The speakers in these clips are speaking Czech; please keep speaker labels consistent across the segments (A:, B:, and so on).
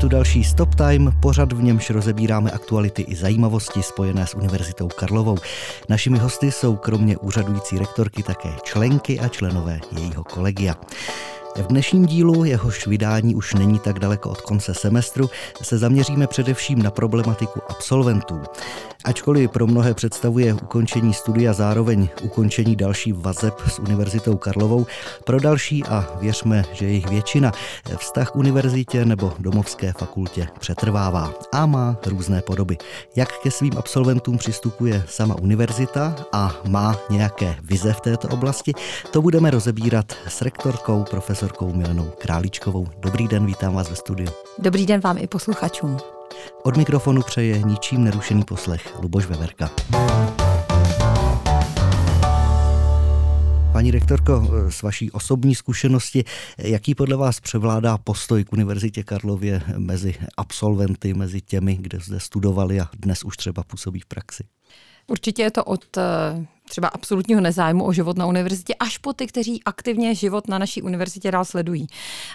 A: Tu další Stop Time, pořad v němž rozebíráme aktuality i zajímavosti spojené s Univerzitou Karlovou. Našimi hosty jsou kromě úřadující rektorky také členky a členové jejího kolegia. V dnešním dílu, jehož vydání už není tak daleko od konce semestru, se zaměříme především na problematiku absolventů. Ačkoliv pro mnohé představuje ukončení studia zároveň ukončení další vazeb s Univerzitou Karlovou, pro další a věřme, že jejich většina vztah univerzitě nebo domovské fakultě přetrvává a má různé podoby. Jak ke svým absolventům přistupuje sama univerzita a má nějaké vize v této oblasti, to budeme rozebírat s rektorkou profesorkou Milenou Králičkovou. Dobrý den, vítám vás ve studiu.
B: Dobrý den vám i posluchačům.
A: Od mikrofonu přeje ničím nerušený poslech Luboš Veverka. Paní rektorko, z vaší osobní zkušenosti, jaký podle vás převládá postoj k Univerzitě Karlově mezi absolventy, mezi těmi, kde zde studovali a dnes už třeba působí v praxi?
B: Určitě je to od eh, třeba absolutního nezájmu o život na univerzitě, až po ty, kteří aktivně život na naší univerzitě dál sledují.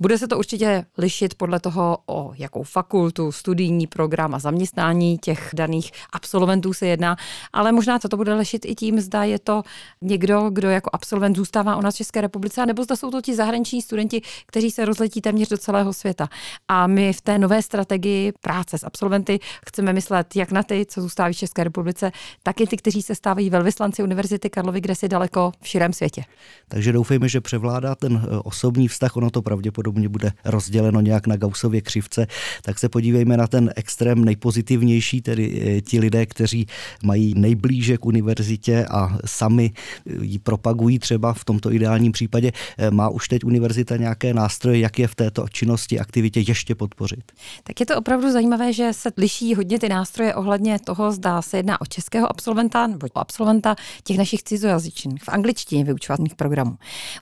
B: Bude se to určitě lišit podle toho, o jakou fakultu, studijní program a zaměstnání těch daných absolventů se jedná, ale možná se to bude lišit i tím, zda je to někdo, kdo jako absolvent zůstává u nás v České republice, nebo zda jsou to ti zahraniční studenti, kteří se rozletí téměř do celého světa. A my v té nové strategii práce s absolventy chceme myslet jak na ty, co zůstávají v České republice, tak i ty, kteří se stávají velvyslanci Univerzity Karlovy, kde si daleko v širém světě.
A: Takže doufejme, že převládá ten eh, osobní vztah, ono to pravděpodobně bude rozděleno nějak na Gaussově křivce, tak se podívejme na ten extrém nejpozitivnější, tedy eh, ti lidé, kteří mají nejblíže k univerzitě a sami eh, ji propagují třeba v tomto ideálním případě. Má už teď univerzita nějaké nástroje, jak je v této činnosti, aktivitě ještě podpořit?
B: Tak je to opravdu zajímavé, že se liší hodně ty nástroje ohledně toho, zda se jedná o českého absolventa nebo absolventa těch našich cizojazyčných, v angličtině vyučovaných programů.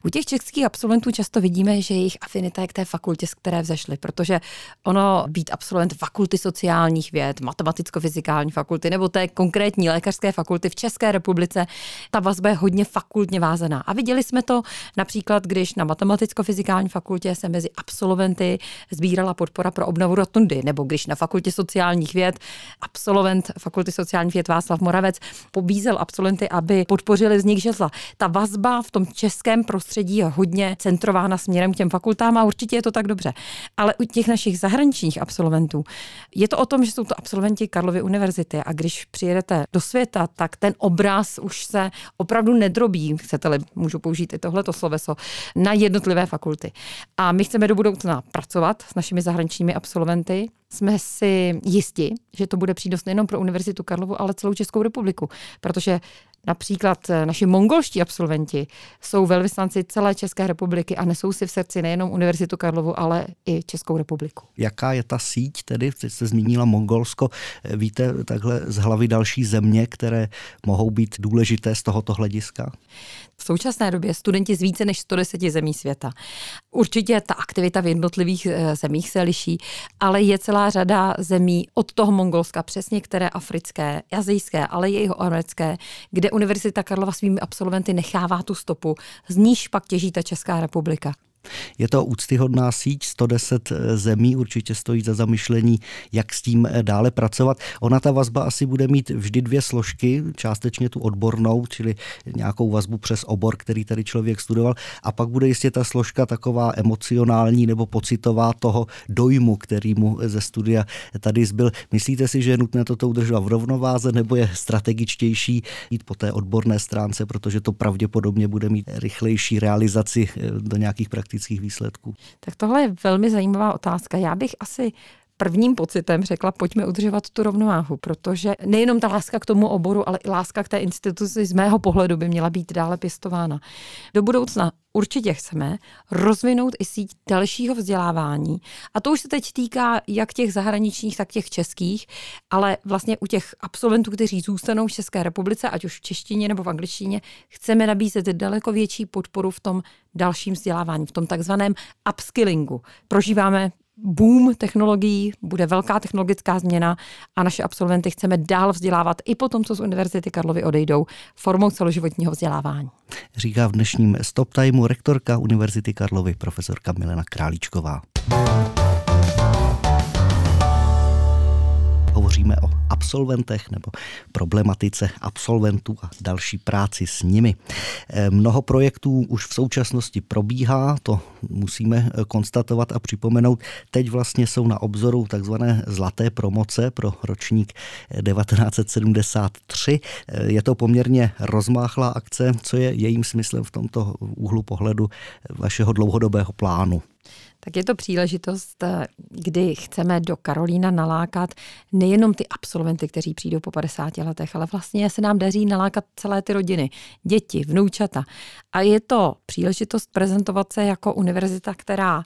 B: U těch českých absolventů často vidíme, že jejich afinita je k té fakultě, z které vzešly, protože ono být absolvent fakulty sociálních věd, matematicko-fyzikální fakulty nebo té konkrétní lékařské fakulty v České republice, ta vazba je hodně fakultně vázaná. A viděli jsme to například, když na matematicko-fyzikální fakultě se mezi absolventy sbírala podpora pro obnovu rotundy, nebo když na fakultě sociálních věd absolvent fakulty sociálních věd Václav Moravec pobízel absolventy, aby aby podpořili vznik žezla. Ta vazba v tom českém prostředí je hodně centrována směrem k těm fakultám a určitě je to tak dobře. Ale u těch našich zahraničních absolventů je to o tom, že jsou to absolventi Karlovy univerzity a když přijedete do světa, tak ten obraz už se opravdu nedrobí, chcete-li, můžu použít i tohleto sloveso, na jednotlivé fakulty. A my chceme do budoucna pracovat s našimi zahraničními absolventy, jsme si jisti, že to bude přínos nejenom pro Univerzitu Karlovu, ale celou Českou republiku, protože Například eh, naši mongolští absolventi jsou velvyslanci celé České republiky a nesou si v srdci nejenom Univerzitu Karlovu, ale i Českou republiku.
A: Jaká je ta síť tedy? Jste se zmínila Mongolsko. Eh, víte takhle z hlavy další země, které mohou být důležité z tohoto hlediska?
B: v současné době studenti z více než 110 zemí světa. Určitě ta aktivita v jednotlivých eh, zemích se liší, ale je celá řada zemí od toho Mongolska přes některé africké, azijské, ale i jeho americké, kde Univerzita Karlova svými absolventy nechává tu stopu, z níž pak těží ta Česká republika.
A: Je to úctyhodná síť, 110 eh, zemí, určitě stojí za zamyšlení, jak s tím eh, dále pracovat. Ona ta vazba asi bude mít vždy dvě složky, částečně tu odbornou, čili nějakou vazbu přes obor, který tady člověk studoval, a pak bude jistě ta složka taková emocionální nebo pocitová toho dojmu, který mu ze studia tady zbyl. Myslíte si, že je nutné toto udržovat v rovnováze, nebo je strategičtější jít po té odborné stránce, protože to pravděpodobně bude mít rychlejší realizaci eh, do nějakých praktických praktických výsledků?
B: Tak tohle je velmi zajímavá otázka. Já bych asi prvním pocitem řekla, pojďme udržovat tu rovnováhu, protože nejenom ta láska k tomu oboru, ale i láska k té instituci z mého pohledu by měla být dále pěstována. Do budoucna určitě chceme rozvinout i síť dalšího vzdělávání. A to už se teď týká jak těch zahraničních, tak těch českých, ale vlastně u těch absolventů, kteří zůstanou v České republice, ať už v češtině nebo v angličtině, chceme nabízet daleko větší podporu v tom dalším vzdělávání, v tom takzvaném upskillingu. Prožíváme boom technologií, bude velká technologická změna a naše absolventy chceme dál vzdělávat i po tom, co z Univerzity Karlovy odejdou formou celoživotního vzdělávání.
A: Říká v dnešním Stop Timeu rektorka Univerzity Karlovy profesorka Milena Králíčková. Hovoříme o absolventech nebo problematice absolventů a další práci s nimi. Eh, mnoho projektů už v současnosti probíhá, to musíme eh, konstatovat a připomenout. Teď vlastně jsou na obzoru takzvané zlaté promoce pro ročník 1973. Je to poměrně rozmáchlá akce. Co je jejím smyslem v tomto úhlu pohledu vašeho dlouhodobého plánu?
B: Tak je to příležitost, eh, kdy chceme do Karolína nalákat nejenom ty absolventy, kteří přijdou po 50 letech, ale vlastně se nám daří nalákat celé ty rodiny, děti, vnoučata. A je to příležitost prezentovat se jako univerzita, která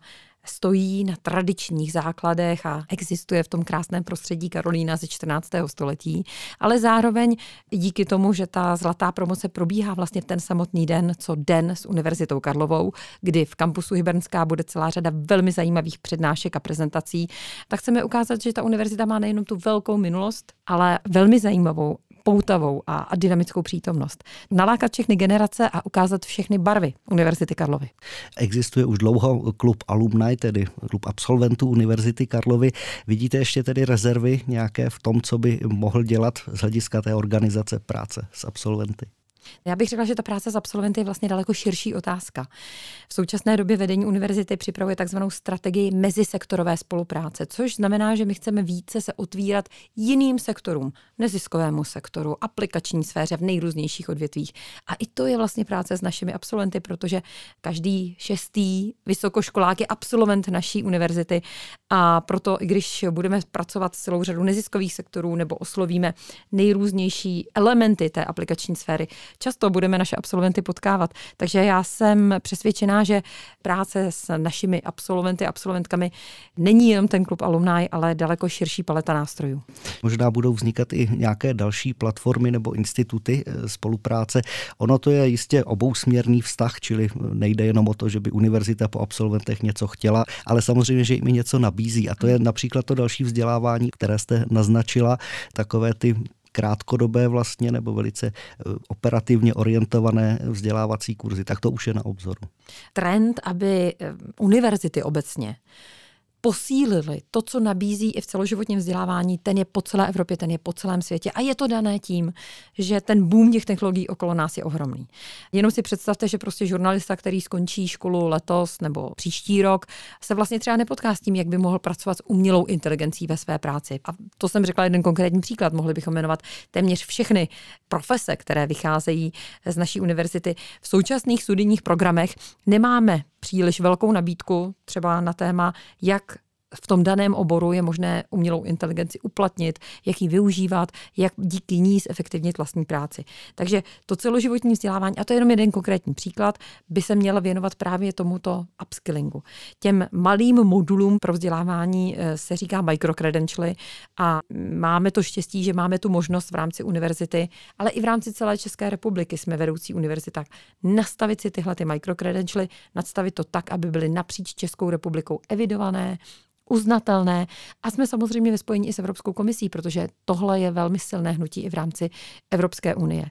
B: stojí na tradičních základech a existuje v tom krásném prostředí Karolína ze 14. století, ale zároveň díky tomu, že ta zlatá promoce probíhá vlastně ten samotný den, co den s Univerzitou Karlovou, kdy v kampusu Hybernská bude celá řada velmi zajímavých přednášek a prezentací, tak chceme ukázat, že ta univerzita má nejenom tu velkou minulost, ale velmi zajímavou poutavou a, dynamickou přítomnost. Nalákat všechny generace a ukázat všechny barvy Univerzity Karlovy.
A: Existuje už dlouho klub alumni, tedy klub absolventů Univerzity Karlovy. Vidíte ještě tedy rezervy nějaké v tom, co by mohl dělat z hlediska té organizace práce s absolventy?
B: Já bych řekla, že ta práce s absolventy je vlastně daleko širší otázka. V současné době vedení univerzity připravuje takzvanou strategii mezisektorové spolupráce, což znamená, že my chceme více se otvírat jiným sektorům, neziskovému sektoru, aplikační sféře v nejrůznějších odvětvích. A i to je vlastně práce s našimi absolventy, protože každý šestý vysokoškolák je absolvent naší univerzity a proto, i když budeme pracovat s celou řadu neziskových sektorů nebo oslovíme nejrůznější elementy té aplikační sféry, často budeme naše absolventy potkávat. Takže já jsem přesvědčená, že práce s našimi absolventy a absolventkami není jenom ten klub alumni, ale daleko širší paleta nástrojů.
A: Možná budou vznikat i nějaké další platformy nebo instituty eh, spolupráce. Ono to je jistě obousměrný vztah, čili nejde jenom o to, že by univerzita po absolventech něco chtěla, ale samozřejmě, že jim něco nabízí. A to je například to další vzdělávání, které jste naznačila, takové ty krátkodobé vlastně nebo velice eh, operativně orientované vzdělávací kurzy, tak to už je na obzoru.
B: Trend, aby eh, univerzity obecně posílili to, co nabízí i v celoživotním vzdělávání, ten je po celé Evropě, ten je po celém světě. A je to dané tím, že ten boom těch technologií okolo nás je ohromný. Jenom si představte, že prostě žurnalista, který skončí školu letos nebo příští rok, se vlastně třeba nepotká s tím, jak by mohl pracovat s umělou inteligencí ve své práci. A to jsem řekla jeden konkrétní příklad. Mohli bychom jmenovat téměř všechny profese, které vycházejí z naší univerzity. V současných studijních programech nemáme příliš velkou nabídku třeba na téma, jak v tom daném oboru je možné umělou inteligenci uplatnit, jak ji využívat, jak díky ní zefektivnit vlastní práci. Takže to celoživotní vzdělávání, a to je jenom jeden konkrétní příklad, by se měla věnovat právě tomuto upskillingu. Těm malým modulům pro vzdělávání eh, se říká microcredentialy a máme to štěstí, že máme tu možnost v rámci univerzity, ale i v rámci celé České republiky jsme vedoucí univerzita, nastavit si tyhle ty microcredentialy, nastavit to tak, aby byly napříč Českou republikou evidované, uznatelné. A jsme samozřejmě ve spojení i s Evropskou komisí, protože tohle je velmi silné hnutí i v rámci Evropské unie.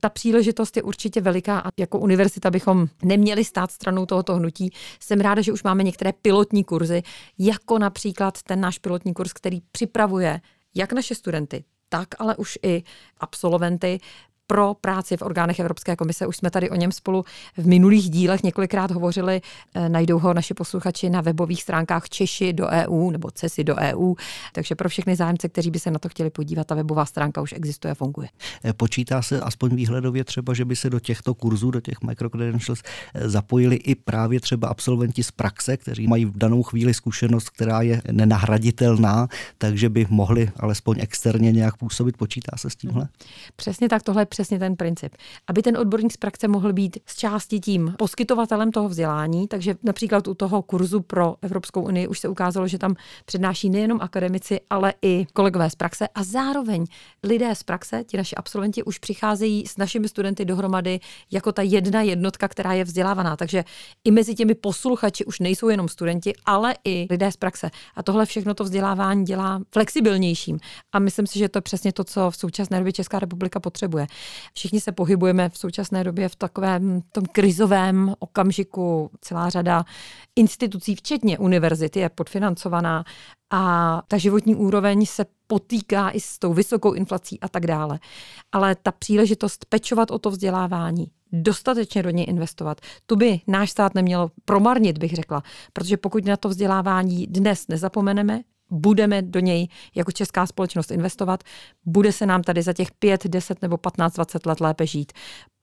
B: Ta příležitost je určitě veliká a jako univerzita bychom neměli stát stranou tohoto hnutí. Jsem ráda, že už máme některé pilotní kurzy, jako například ten náš pilotní kurz, který připravuje jak naše studenty, tak ale už i absolventy pro práci v orgánech Evropské komise. Už jsme tady o něm spolu v minulých dílech několikrát hovořili. Eh, najdou ho naši posluchači na webových stránkách Češi do EU nebo Cesi do EU. Takže pro všechny zájemce, kteří by se na to chtěli podívat, ta webová stránka už existuje a funguje.
A: Eh, počítá se aspoň výhledově třeba, že by se do těchto kurzů, do těch microcredentials eh, zapojili i právě třeba absolventi z praxe, kteří mají v danou chvíli zkušenost, která je nenahraditelná, takže by mohli alespoň externě nějak působit. Počítá se s tímhle?
B: Přesně tak, tohle je přesně ten princip. Aby ten odborník z praxe mohl být z části tím poskytovatelem toho vzdělání, takže například u toho kurzu pro Evropskou unii už se ukázalo, že tam přednáší nejenom akademici, ale i kolegové z praxe a zároveň lidé z praxe, ti naši absolventi, už přicházejí s našimi studenty dohromady jako ta jedna jednotka, která je vzdělávaná. Takže i mezi těmi posluchači už nejsou jenom studenti, ale i lidé z praxe. A tohle všechno to vzdělávání dělá flexibilnějším. A myslím si, že to je přesně to, co v současné době Česká republika potřebuje. Všichni se pohybujeme v současné době v takovém tom krizovém okamžiku. Celá řada institucí, včetně univerzity, je podfinancovaná a ta životní úroveň se potýká i s tou vysokou inflací a tak dále. Ale ta příležitost pečovat o to vzdělávání, dostatečně do něj investovat. Tu by náš stát neměl promarnit, bych řekla, protože pokud na to vzdělávání dnes nezapomeneme, budeme do něj jako česká společnost investovat, bude se nám tady za těch 5, 10 nebo 15, 20 let lépe žít.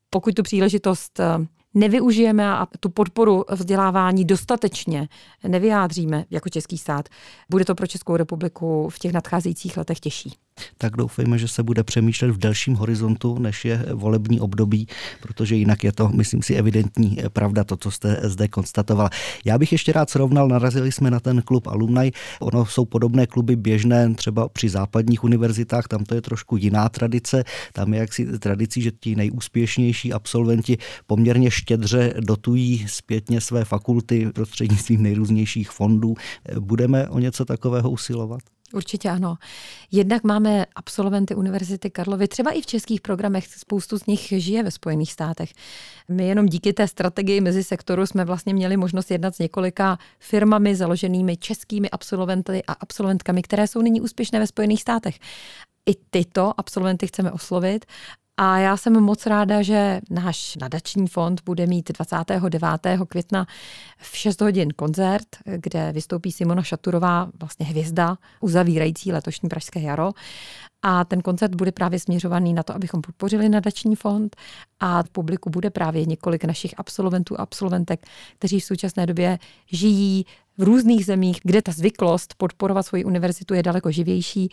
B: Pokud tu příležitost eh, nevyužijeme a tu podporu vzdělávání dostatečně nevyjádříme jako český stát, bude to pro Českou republiku v těch nadcházejících letech těžší
A: tak doufejme, že se bude přemýšlet v delším horizontu, než je volební období, protože jinak je to, myslím si, evidentní pravda, to, co jste zde konstatoval. Já bych ještě rád srovnal, narazili jsme na ten klub alumni, ono jsou podobné kluby běžné třeba při západních univerzitách, tam to je trošku jiná tradice, tam je jaksi tradicí, že ti nejúspěšnější absolventi poměrně štědře dotují zpětně své fakulty prostřednictvím nejrůznějších fondů. Budeme o něco takového usilovat?
B: Určitě ano. Jednak máme absolventy Univerzity Karlovy, třeba i v českých programech, spoustu z nich žije ve Spojených státech. My jenom díky té strategii mezi sektoru jsme vlastně měli možnost jednat s několika firmami založenými českými absolventy a absolventkami, které jsou nyní úspěšné ve Spojených státech. I tyto absolventy chceme oslovit a já jsem moc ráda, že náš nadační fond bude mít 29. května v 6 hodin koncert, kde vystoupí Simona Šaturová, vlastně hvězda, uzavírající letošní Pražské jaro. A ten koncert bude právě směřovaný na to, abychom podpořili nadační fond a v publiku bude právě několik našich absolventů a absolventek, kteří v současné době žijí v různých zemích, kde ta zvyklost podporovat svoji univerzitu je daleko živější.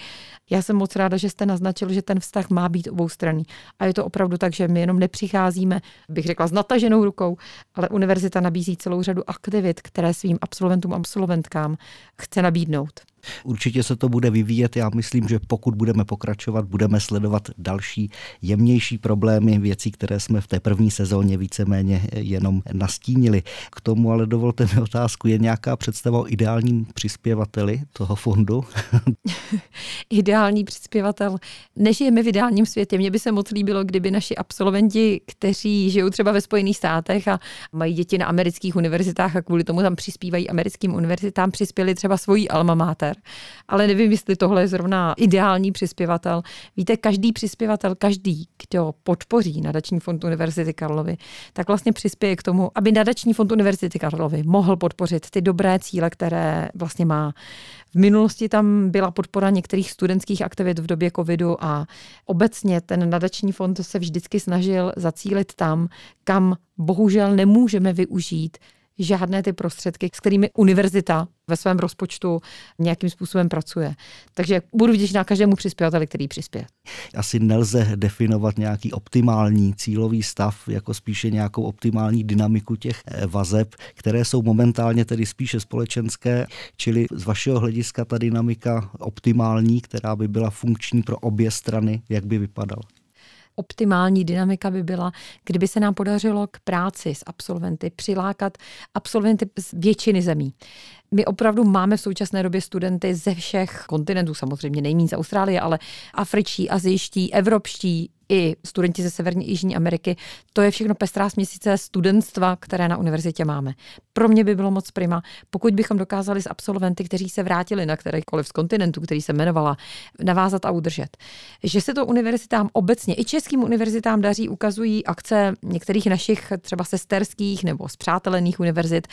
B: Já jsem moc ráda, že jste naznačil, že ten vztah má být obou strany. A je to opravdu tak, že my jenom nepřicházíme, bych řekla, s nataženou rukou, ale univerzita nabízí celou řadu aktivit, které svým absolventům a absolventkám chce nabídnout.
A: Určitě se to bude vyvíjet. Já myslím, že pokud budeme pokračovat, budeme sledovat další jemnější problémy, věcí, které jsme v té první sezóně víceméně jenom nastínili. K tomu ale dovolte mi otázku, je nějaká představa o ideálním přispěvateli toho fondu?
B: Ideální přispěvatel. Nežijeme v ideálním světě. Mně by se moc líbilo, kdyby naši absolventi, kteří žijou třeba ve Spojených státech a mají děti na amerických univerzitách a kvůli tomu tam přispívají americkým univerzitám, přispěli třeba svojí alma mater ale nevím, jestli tohle je zrovna ideální přispěvatel. Víte, každý přispěvatel, každý, kdo podpoří nadační fond Univerzity Karlovy, tak vlastně přispěje k tomu, aby nadační fond Univerzity Karlovy mohl podpořit ty dobré cíle, které vlastně má. V minulosti tam byla podpora některých studentských aktivit v době covidu a obecně ten nadační fond se vždycky snažil zacílit tam, kam bohužel nemůžeme využít žádné ty prostředky, s kterými univerzita ve svém rozpočtu nějakým způsobem pracuje. Takže budu vděčná každému přispěvateli, který přispěje.
A: Asi nelze definovat nějaký optimální cílový stav, jako spíše nějakou optimální dynamiku těch eh, vazeb, které jsou momentálně tedy spíše společenské, čili z vašeho hlediska ta dynamika optimální, která by byla funkční pro obě strany, jak by vypadala?
B: Optimální dynamika by byla, kdyby se nám podařilo k práci s absolventy přilákat absolventy z většiny zemí. My opravdu máme v současné době studenty ze všech kontinentů, samozřejmě nejméně z Austrálie, ale afričtí, azijští, evropští, i studenti ze Severní a Jižní Ameriky. To je všechno pestrá směsice studentstva, které na univerzitě máme. Pro mě by bylo moc prima, pokud bychom dokázali s absolventy, kteří se vrátili na kterýkoliv z kontinentů, který se jmenovala, navázat a udržet. Že se to univerzitám obecně, i českým univerzitám daří, ukazují akce některých našich třeba sesterských nebo zpřátelených univerzit,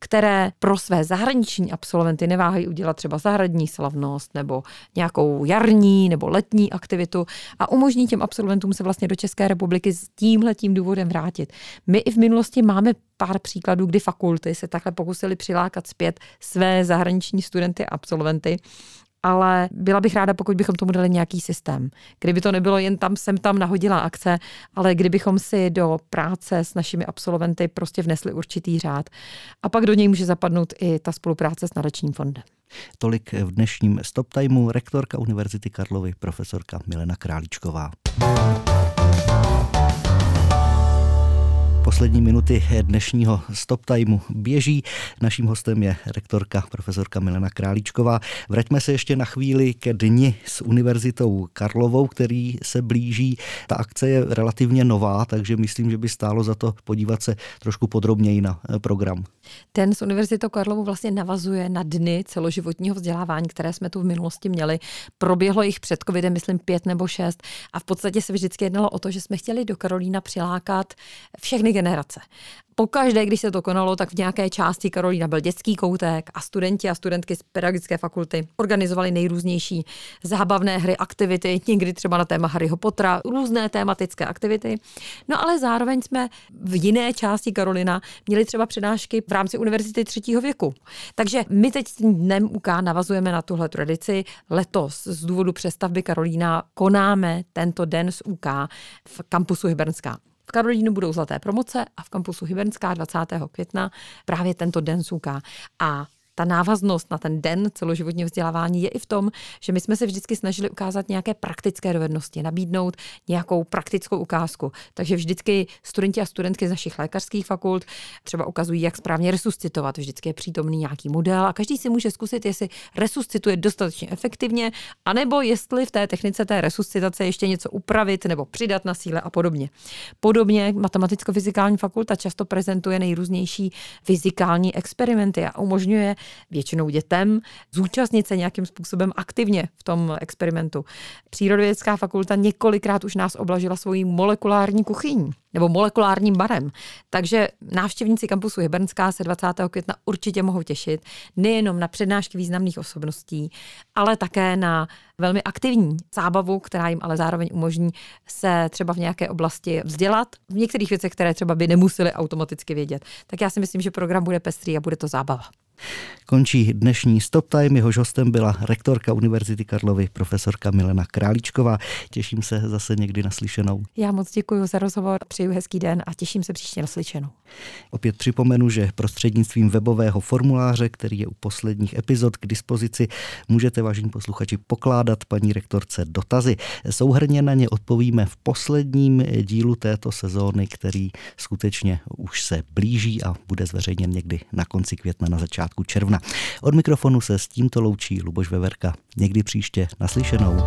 B: které pro své zahraniční absolventy neváhají udělat třeba zahradní slavnost nebo nějakou jarní nebo letní aktivitu a umožní těm absolventům se vlastně do České republiky s tímhletím důvodem vrátit. My i v minulosti máme pár příkladů, kdy fakulty se takhle pokusili přilákat zpět své zahraniční studenty a absolventy ale byla bych ráda, pokud bychom tomu dali nějaký systém. Kdyby to nebylo jen tam sem tam nahodila akce, ale kdybychom si do práce s našimi absolventy prostě vnesli určitý řád. A pak do něj může zapadnout i ta spolupráce s nadačním fondem.
A: Tolik v dnešním Stop Timeu rektorka Univerzity Karlovy, profesorka Milena Králíčková. Poslední minuty dnešního stop timeu běží. Naším hostem je rektorka profesorka Milena Králíčková. Vraťme se ještě na chvíli ke dni s Univerzitou Karlovou, který se blíží. Ta akce je relativně nová, takže myslím, že by stálo za to podívat se trošku podrobněji na eh, program.
B: Ten s Univerzitou Karlovou vlastně navazuje na dny celoživotního vzdělávání, které jsme tu v minulosti měli. Proběhlo jich před covidem, myslím, pět nebo šest a v podstatě se vždycky jednalo o to, že jsme chtěli do Karolína přilákat všechny generace. Pokaždé, když se to konalo, tak v nějaké části Karolína byl dětský koutek a studenti a studentky z pedagogické fakulty organizovali nejrůznější zábavné hry, aktivity, někdy třeba na téma Harryho Pottera, různé tematické aktivity. No ale zároveň jsme v jiné části Karolina měli třeba přednášky v rámci univerzity třetího věku. Takže my teď dnem UK navazujeme na tuhle tradici. Letos z důvodu přestavby Karolína konáme tento den z UK v kampusu Hybernská. V Karolínu budou zlaté promoce a v kampusu Hybernská 20. května právě tento den suká. A ta návaznost na ten den celoživotního vzdělávání je i v tom, že my jsme se vždycky snažili ukázat nějaké praktické dovednosti, nabídnout nějakou praktickou ukázku. Takže vždycky studenti a studentky z našich lékařských fakult třeba ukazují, jak správně resuscitovat. Vždycky je přítomný nějaký model a každý si může zkusit, jestli resuscituje dostatečně efektivně, anebo jestli v té technice té resuscitace ještě něco upravit nebo přidat na síle a podobně. Podobně matematicko-fyzikální fakulta často prezentuje nejrůznější fyzikální experimenty a umožňuje většinou dětem, zúčastnit se nějakým způsobem aktivně v tom experimentu. Přírodovědecká fakulta několikrát už nás oblažila svojí molekulární kuchyní nebo molekulárním barem. Takže návštěvníci kampusu Hybernská se 20. května určitě mohou těšit nejenom na přednášky významných osobností, ale také na velmi aktivní zábavu, která jim ale zároveň umožní se třeba v nějaké oblasti vzdělat, v některých věcech, které třeba by nemuseli automaticky vědět. Tak já si myslím, že program bude pestrý a bude to zábava.
A: Končí dnešní Stop Time. Jehož hostem byla rektorka Univerzity Karlovy, profesorka Milena Králíčková. Těším se zase někdy naslyšenou.
B: Já moc děkuji za rozhovor, přeju hezký den a těším se příště naslyšenou.
A: Opět připomenu, že prostřednictvím webového formuláře, který je u posledních epizod k dispozici, můžete, vážení posluchači, pokládat paní rektorce dotazy. Souhrně na ně odpovíme v posledním dílu této sezóny, který skutečně už se blíží a bude zveřejněn někdy na konci května, na začátku června. Od mikrofonu se s tímto loučí Luboš Veverka. Někdy příště naslyšenou.